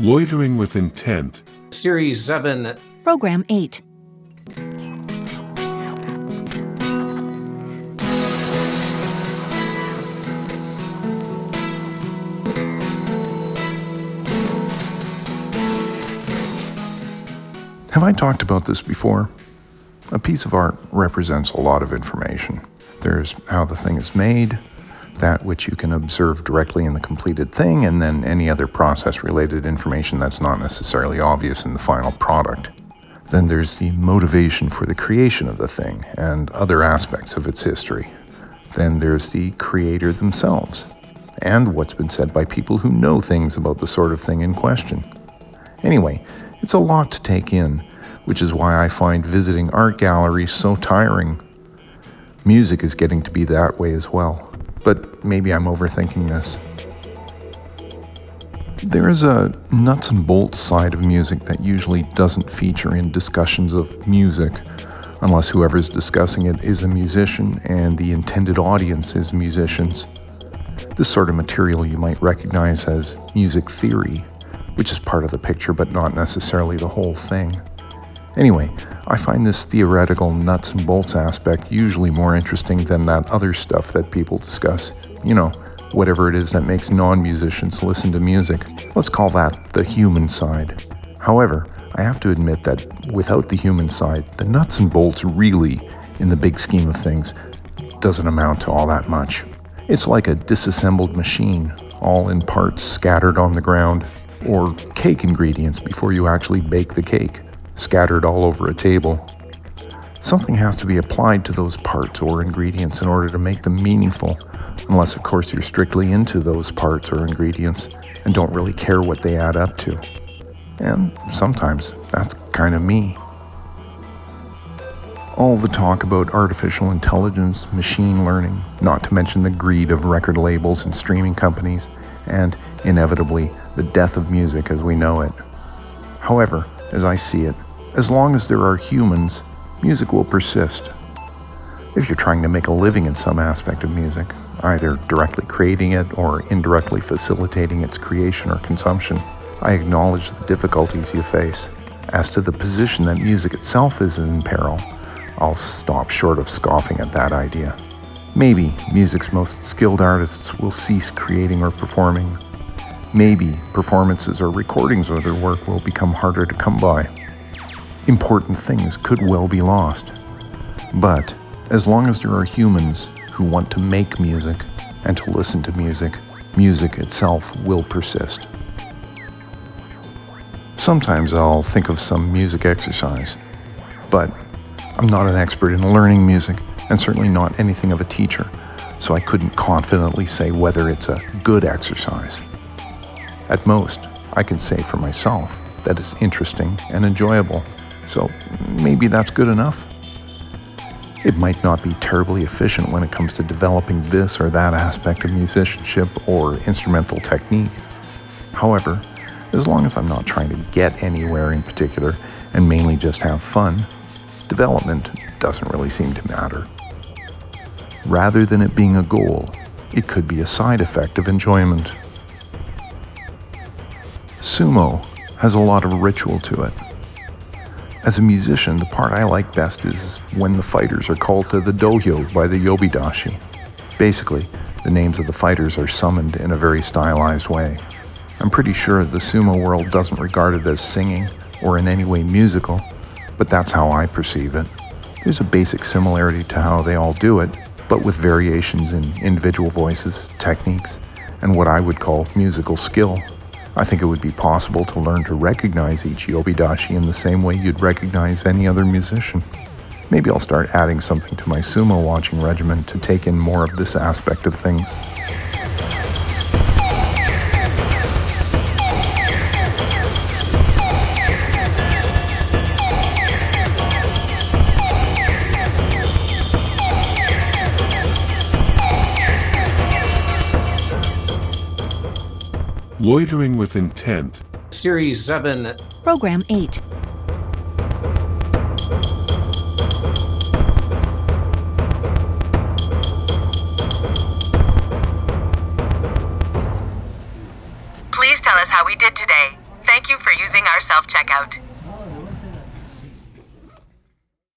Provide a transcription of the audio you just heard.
Loitering with Intent. Series 7. Program 8. Have I talked about this before? A piece of art represents a lot of information. There's how the thing is made, that which you can observe directly in the completed thing, and then any other process related information that's not necessarily obvious in the final product. Then there's the motivation for the creation of the thing and other aspects of its history. Then there's the creator themselves, and what's been said by people who know things about the sort of thing in question. Anyway, it's a lot to take in, which is why I find visiting art galleries so tiring. Music is getting to be that way as well but maybe I'm overthinking this. There is a nuts and bolts side of music that usually doesn't feature in discussions of music, unless whoever's discussing it is a musician and the intended audience is musicians. This sort of material you might recognize as music theory, which is part of the picture but not necessarily the whole thing. Anyway, I find this theoretical nuts and bolts aspect usually more interesting than that other stuff that people discuss. You know, whatever it is that makes non musicians listen to music. Let's call that the human side. However, I have to admit that without the human side, the nuts and bolts really, in the big scheme of things, doesn't amount to all that much. It's like a disassembled machine, all in parts scattered on the ground, or cake ingredients before you actually bake the cake scattered all over a table. Something has to be applied to those parts or ingredients in order to make them meaningful, unless, of course, you're strictly into those parts or ingredients and don't really care what they add up to. And sometimes that's kind of me. All the talk about artificial intelligence, machine learning, not to mention the greed of record labels and streaming companies, and inevitably the death of music as we know it. However, as I see it, as long as there are humans, music will persist. If you're trying to make a living in some aspect of music, either directly creating it or indirectly facilitating its creation or consumption, I acknowledge the difficulties you face. As to the position that music itself is in peril, I'll stop short of scoffing at that idea. Maybe music's most skilled artists will cease creating or performing. Maybe performances or recordings of their work will become harder to come by important things could well be lost. But as long as there are humans who want to make music and to listen to music, music itself will persist. Sometimes I'll think of some music exercise, but I'm not an expert in learning music and certainly not anything of a teacher, so I couldn't confidently say whether it's a good exercise. At most, I can say for myself that it's interesting and enjoyable. So maybe that's good enough. It might not be terribly efficient when it comes to developing this or that aspect of musicianship or instrumental technique. However, as long as I'm not trying to get anywhere in particular and mainly just have fun, development doesn't really seem to matter. Rather than it being a goal, it could be a side effect of enjoyment. Sumo has a lot of ritual to it. As a musician, the part I like best is when the fighters are called to the dohyo by the yobidashi. Basically, the names of the fighters are summoned in a very stylized way. I'm pretty sure the sumo world doesn't regard it as singing or in any way musical, but that's how I perceive it. There's a basic similarity to how they all do it, but with variations in individual voices, techniques, and what I would call musical skill. I think it would be possible to learn to recognize each yobidashi in the same way you'd recognize any other musician. Maybe I'll start adding something to my sumo watching regimen to take in more of this aspect of things. Loitering with Intent. Series 7. Program 8. Please tell us how we did today. thank you for using our self checkout.